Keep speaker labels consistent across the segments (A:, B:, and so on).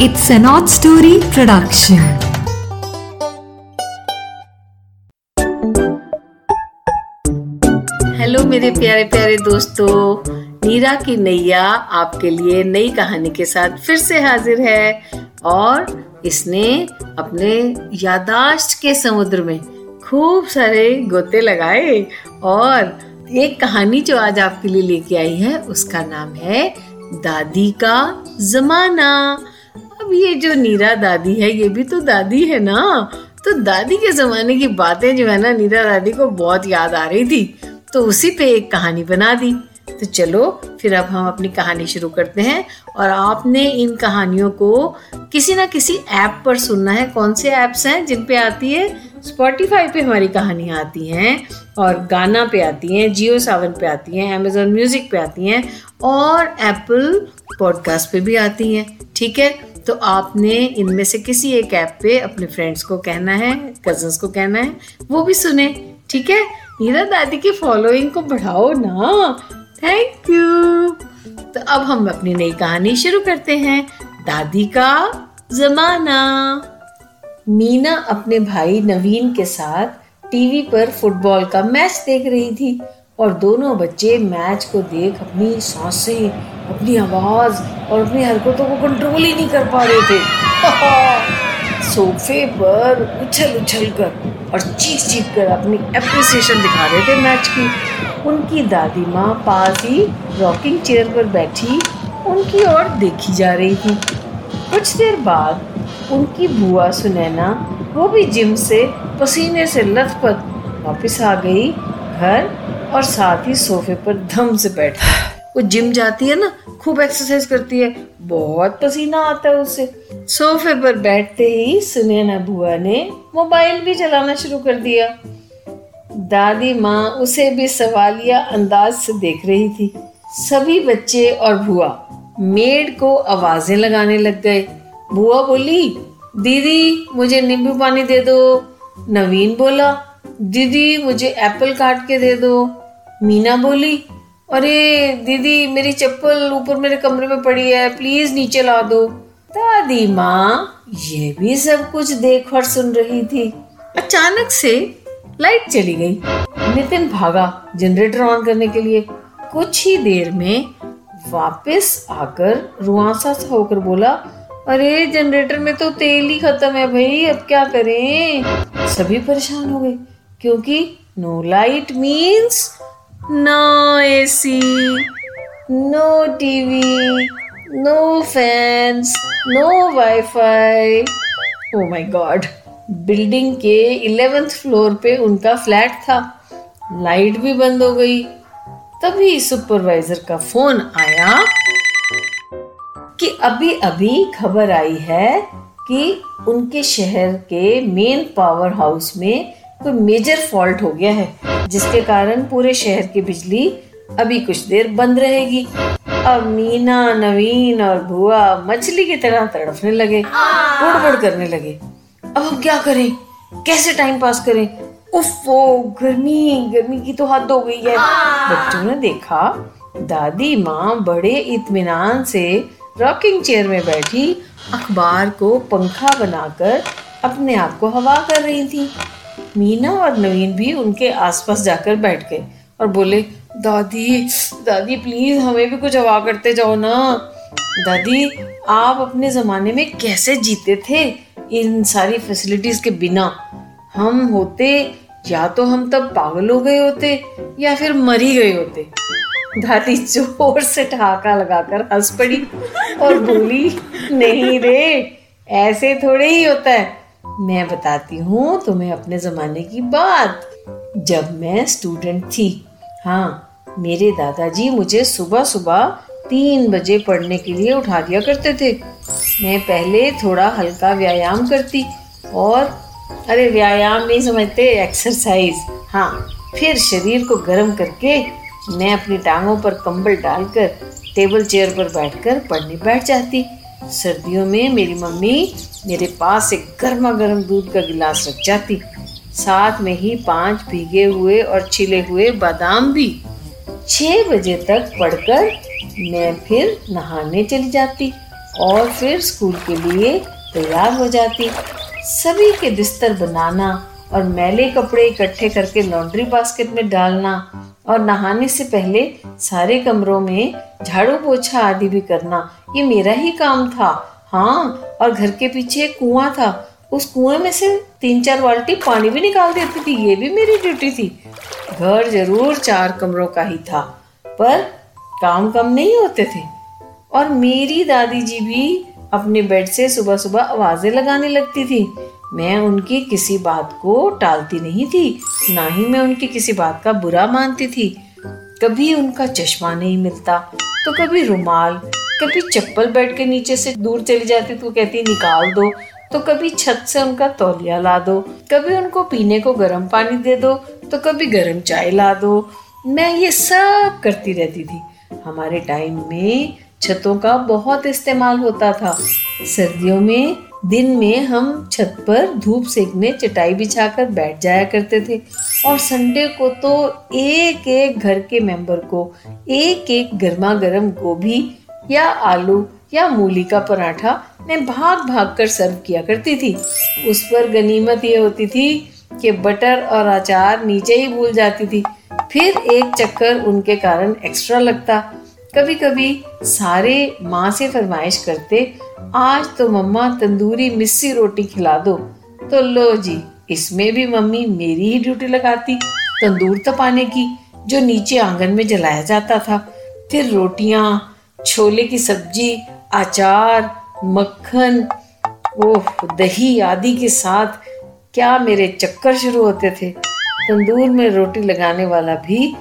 A: It's an odd story production.
B: Hello मेरे प्यारे प्यारे दोस्तों नीरा की नैया आपके लिए नई कहानी के साथ फिर से हाजिर है और इसने अपने यादाश्त के समुद्र में खूब सारे गोते लगाए और एक कहानी जो आज आपके लिए लेके आई है, उसका नाम है दादी का जमाना ये जो नीरा दादी है, ये भी तो दादी है ना? तो दादी के जमाने की बातें जो है ना, नीरा दादी को बहुत याद आ रही थी। तो उसी पे एक कहानी बना दी। तो चलो, फिर अब हम अपनी कहानी शुरू करते हैं। और आपने इन कहानियों को किसी ना किसी ऐप पर सुनना है। कौन से ऐप्स हैं जिन पे आती है? स्पॉटिफाई पे हमारी कहानियाँ आती हैं और गाना पे आती हैं जियो सावन पे आती हैं अमेजोन म्यूज़िक पे आती हैं और एप्पल पॉडकास्ट पे भी आती हैं। ठीक है? तो आपने इनमें से किसी एक ऐप पे अपने फ्रेंड्स को कहना है कजन्स को कहना है, वो भी सुने, ठीक है? नीरा दादी की फॉलोइंग को बढ़ाओ ना। थैंक यू तो अब हम अपनी नई कहानी शुरू करते हैं। दादी का जमाना। मीना अपने भाई नवीन के साथ टीवी पर फुटबॉल का मैच देख रही थी। और दोनों बच्चे मैच को देख अपनी साँसें, अपनी आवाज़ और अपनी हरकतों को कंट्रोल ही नहीं कर पा रहे थे। सोफे पर उछल उछल कर और चीख चीख कर अपनी एप्रिसिएशन दिखा रहे थे मैच की। उनकी दादी माँ पास ही रॉकिंग चेयर पर बैठी, उनकी ओर देखी जा रही थी। कुछ देर बाद उनकी बुआ सुनैना, वो भी जिम से, पसीने से लथपथ वापस आ गई घर और साथ ही सोफे पर धम से बैठ वो जिम जाती है ना, खूब एक्सरसाइज करती है, बहुत पसीना आता है उससे सोफे पर बैठते ही सुनैना बुआ ने मोबाइल भी चलाना शुरू कर दिया। दादी माँ उसे भी सवालिया अंदाज से देख रही थी। सभी बच्चे और बुआ मेड को आवाज़ें लगाने लग गए। बुआ बोली, दीदी, मुझे नींबू पानी दे दो। नवीन बोला दीदी, मुझे एप्पल काट के दे दो। मीना बोली, अरे, दीदी, मेरी चप्पल ऊपर मेरे कमरे में पड़ी है प्लीज़ नीचे ला दो। दादी माँ, ये भी सब कुछ देख और सुन रही थी। अचानक से लाइट चली गई। नितिन भागा जनरेटर ऑन करने के लिए। कुछ ही देर में वापस आकर रुआसा सा होकर बोला, अरे जनरेटर में तो तेल ही खत्म है भाई, अब क्या करें? सभी परेशान हो गए। क्योंकि no light means no AC no TV no fans no wifi oh my God building के इलेवेंथ फ्लोर पे उनका फ्लैट था। लाइट भी बंद हो गई। तभी सुपरवाइजर का फ़ोन आया कि अभी अभी खबर आई है कि उनके शहर के मेन पावर हाउस में कोई मेजर फॉल्ट हो गया है, जिसके कारण पूरे शहर की बिजली अभी कुछ देर बंद रहेगी। अब मीना, नवीन और भुआ मछली की तरह तड़फने लगे बुड़ करने लगे। अब हम क्या करें? कैसे टाइम पास करें? उफ गर्मी गर्मी की तो हद हो गई है। बच्चों ने देखा, दादी माँ बड़े इत्मीनान से रॉकिंग चेयर में बैठी, अखबार को पंखा बनाकर अपने आप को हवा कर रही थी। मीना और नवीन भी उनके आसपास जाकर बैठ गए और बोले, दादी दादी प्लीज़ हमें भी कुछ हवा करते जाओ ना। दादी, आप अपने जमाने में कैसे जीते थे इन सारी फैसिलिटीज़ के बिना? हम होते, या तो हम तब पागल हो गए होते, या फिर मर ही गए होते। दादी ज़ोर से ठहाका लगाकर हंस पड़ी और बोली, नहीं रे, ऐसे थोड़े ही होता है। मैं बताती हूँ तुम्हें अपने जमाने की बात। जब मैं स्टूडेंट थी हाँ मेरे दादाजी मुझे सुबह सुबह तीन बजे पढ़ने के लिए उठा दिया करते थे। मैं पहले थोड़ा हल्का व्यायाम करती और, अरे व्यायाम नहीं समझते एक्सरसाइज हाँ फिर शरीर को गर्म करके मैं अपनी टांगों पर कंबल डालकर टेबल चेयर पर बैठकर पढ़ने बैठ जाती। सर्दियों में मेरी मम्मी मेरे पास एक गर्मा गर्म दूध का गिलास रख जाती। साथ में ही पाँच भीगे हुए और छिले हुए बादाम भी। छह बजे तक पढ़कर मैं फिर नहाने चली जाती और फिर स्कूल के लिए तैयार हो जाती। सभी के बिस्तर बनाना और मैले कपड़े इकट्ठे करके लॉन्ड्री बास्केट में डालना और नहाने से पहले सारे कमरों में झाड़ू पोछा आदि भी करना, ये मेरा ही काम था। हाँ और घर के पीछे एक कुआँ था। उस कुएँ में से तीन चार बाल्टी पानी भी निकाल देती थी, ये भी मेरी ड्यूटी थी। घर ज़रूर चार कमरों का ही था, पर काम कम नहीं होते थे। और मेरी दादी जी भी अपने बेड से सुबह सुबह आवाज़ें लगाने लगती थी। मैं उनकी किसी बात को टालती नहीं थी, ना ही मैं उनकी किसी बात का बुरा मानती थी। कभी उनका चश्मा नहीं मिलता तो कभी रुमाल, कभी चप्पल बेड के नीचे से दूर चली जाती तो कहती, निकाल दो। तो कभी छत से उनका तौलिया ला दो, कभी उनको पीने को गर्म पानी दे दो तो कभी गर्म चाय ला दो। मैं ये सब करती रहती थी। हमारे टाइम में छतों का बहुत इस्तेमाल होता था। सर्दियों में दिन में हम छत पर धूप सेकने, चटाई बिछाकर बैठ जाया करते थे। और संडे को तो एक एक घर के मेंबर को एक एक गर्मा गर्म गोभी या आलू या मूली का पराठा मैं भाग भाग कर सर्व किया करती थी। उस पर गनीमत ये होती थी कि बटर और अचार नीचे ही भूल जाती थी। फिर एक चक्कर उनके कारण एक्स्ट्रा लगता। कभी कभी सारे माँ से फरमाइश करते, आज तो मम्मा तंदूरी मिस्सी रोटी खिला दो। तो लो जी, इसमें भी मम्मी मेरी ही ड्यूटी लगाती, तंदूर तपाने की, जो नीचे आँगन में जलाया जाता था। फिर रोटियाँ, छोले की सब्ज़ी, अचार, मक्खन, ओह, दही आदि के साथ क्या मेरे चक्कर शुरू होते थे। तंदूर में रोटी लगाने वाला भी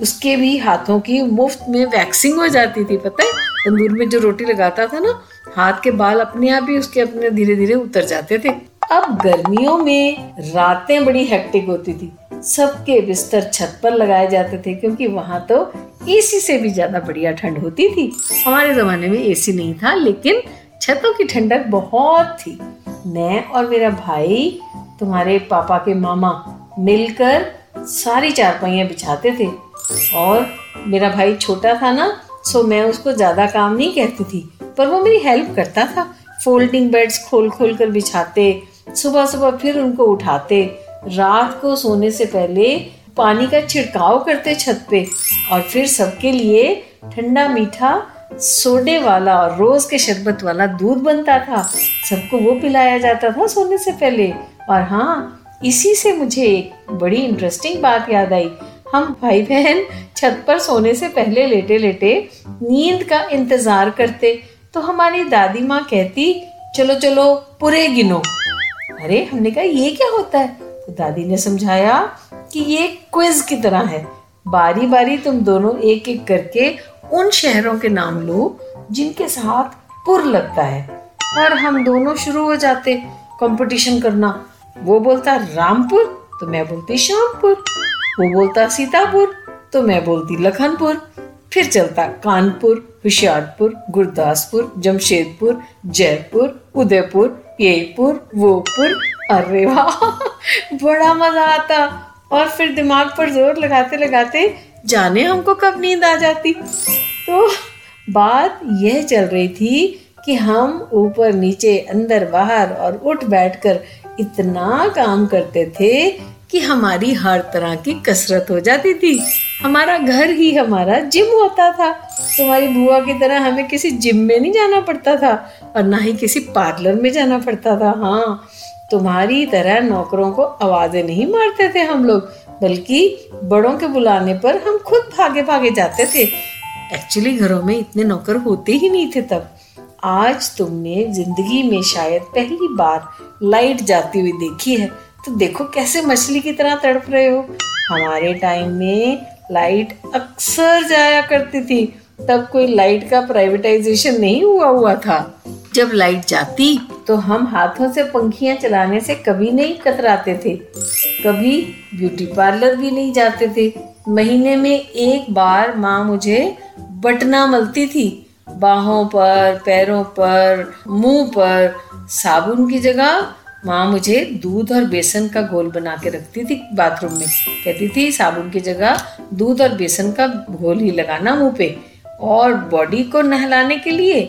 B: उसके भी हाथों की मुफ़्त में वैक्सिंग हो जाती थी, पता है? तंदूर में जो रोटी लगाता था ना, हाथ के बाल अपने आप ही उसके अपने धीरे धीरे उतर जाते थे। अब गर्मियों में रातें बड़ी हेक्टिक होती थी। सबके बिस्तर छत पर लगाए जाते थे, क्योंकि वहाँ तो एसी से भी ज़्यादा बढ़िया ठंड होती थी। हमारे जमाने में एसी नहीं था, लेकिन छतों की ठंडक बहुत थी। मैं और मेरा भाई, तुम्हारे पापा के मामा मिलकर सारी चारपाइयाँ बिछाते थे। और मेरा भाई छोटा था ना सो मैं उसको ज़्यादा काम नहीं कहती थी, पर वो मेरी हेल्प करता था। फोल्डिंग बेड्स खोल खोल कर बिछाते, सुबह सुबह फिर उनको उठाते, रात को सोने से पहले पानी का छिड़काव करते छत पे, और फिर सबके लिए ठंडा मीठा सोडे वाला और रोज के शरबत वाला दूध बनता था। सबको वो पिलाया जाता था सोने से पहले। और हाँ इसी से मुझे एक बड़ी इंटरेस्टिंग बात याद आई। हम भाई बहन छत पर सोने से पहले लेटे लेटे नींद का इंतज़ार करते तो हमारी दादी माँ कहती, चलो चलो, पूरे गिनो। अरे, हमने कहा, ये क्या होता है? तो दादी ने समझाया कि ये क्विज की तरह है। बारी बारी तुम दोनों एक एक करके उन शहरों के नाम लो, जिनके साथ पुर लगता है। और हम दोनों शुरू हो जाते, कंपटीशन करना। वो बोलता, रामपुर? तो मैं बोलती, श्यामपुर। वो बोलता, सीतापुर। तो मैं बोलती, लखनपुर। फिर चलता, कानपुर, होशियारपुर, गुरदासपुर, जमशेदपुर, जयपुर, उदयपुर येपुर वोपुर अरे वाह, बड़ा मज़ा आता। और फिर दिमाग पर ज़ोर लगाते लगाते जाने हमको कब नींद आ जाती। तो बात यह चल रही थी कि हम ऊपर, नीचे, अंदर, बाहर और उठ बैठकर इतना काम करते थे कि हमारी हर तरह की कसरत हो जाती थी। हमारा घर ही हमारा जिम होता था। तुम्हारी बुआ की तरह हमें किसी जिम में नहीं जाना पड़ता था और ना ही किसी पार्लर में जाना पड़ता था। हाँ तुम्हारी तरह नौकरों को आवाज़ें नहीं मारते थे हम लोग, बल्कि बड़ों के बुलाने पर हम खुद भागे भागे जाते थे। एक्चुअली घरों में इतने नौकर होते ही नहीं थे तब। आज तुमने ज़िंदगी में शायद पहली बार लाइट जाती हुई देखी है। तो देखो कैसे मछली की तरह तड़प रहे हो। हमारे टाइम में लाइट अक्सर जाया करती थी। तब कोई लाइट का प्राइवेटाइजेशन नहीं हुआ हुआ था। जब लाइट जाती तो हम हाथों से पंखियाँ चलाने से कभी नहीं कतराते थे। कभी ब्यूटी पार्लर भी नहीं जाते थे। महीने में एक बार माँ मुझे बटना मलती थी। बाहों पर, पैरों पर, मुँह पर, साबुन की जगह माँ मुझे दूध और बेसन का घोल बना के रखती थी बाथरूम में। कहती थी, साबुन की जगह दूध और बेसन का घोल ही लगाना मुँह पे। और बॉडी को नहलाने के लिए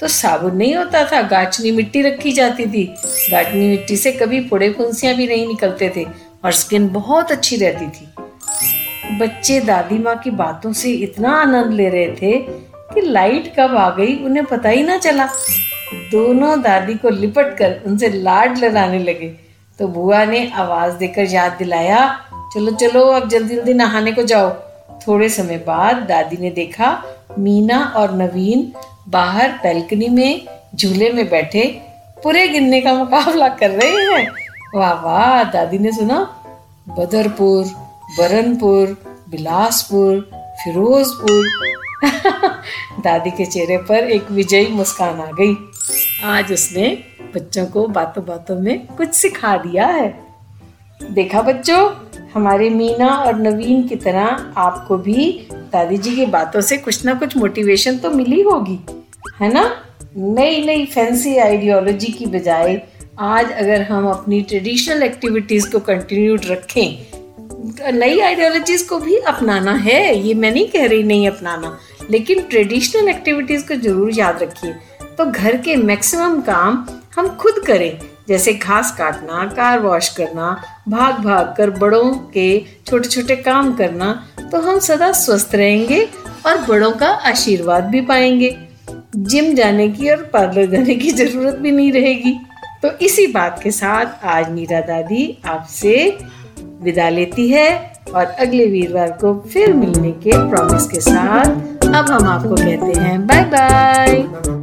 B: तो साबुन नहीं होता था गाचनी मिट्टी रखी जाती थी। गाचनी मिट्टी से कभी फोड़े फुंसियाँ भी नहीं निकलते थे और स्किन बहुत अच्छी रहती थी। बच्चे दादी माँ की बातों से इतना आनंद ले रहे थे कि लाइट कब आ गई उन्हें पता ही ना चला। दोनों दादी को लिपट कर उनसे लाड लगाने लगे। तो बुआ ने आवाज़ देकर याद दिलाया, चलो चलो, अब जल्दी जल्दी नहाने को जाओ। थोड़े समय बाद दादी ने देखा मीना और नवीन बाहर बैल्कनी में झूले में बैठे, पूरे गिनने का मुकाबला कर रहे हैं। वाह वाह, दादी ने सुना, बदरपुर, बरनपुर, बिलासपुर, फिरोजपुर। दादी के चेहरे पर एक विजयी मुस्कान आ गई। आज उसने बच्चों को बातों बातों में कुछ सिखा दिया है। देखा बच्चों, हमारे मीना और नवीन की तरह आपको भी दादी जी की बातों से कुछ ना कुछ मोटिवेशन तो मिली होगी, है ना? नई नई फैंसी आइडियोलॉजी की बजाय आज अगर हम अपनी ट्रेडिशनल एक्टिविटीज़ को कंटिन्यू रखें, नई आइडियोलॉजीज को भी अपनाना है, ये मैं नहीं कह रही नहीं अपनाना, लेकिन ट्रेडिशनल एक्टिविटीज़ को ज़रूर याद रखिए। तो घर के मैक्सिमम काम हम खुद करें, जैसे घास काटना, कार वॉश करना भाग भाग कर बड़ों के छोटे छोटे काम करना तो हम सदा स्वस्थ रहेंगे और बड़ों का आशीर्वाद भी पाएँगे। जिम जाने की और पार्लर जाने की ज़रूरत भी नहीं रहेगी। तो इसी बात के साथ आज मीरा दादी आपसे विदा लेती है और अगले वीरवार को फिर मिलने के प्रॉमिस के साथ अब हम आपको कहते हैं बाय बाय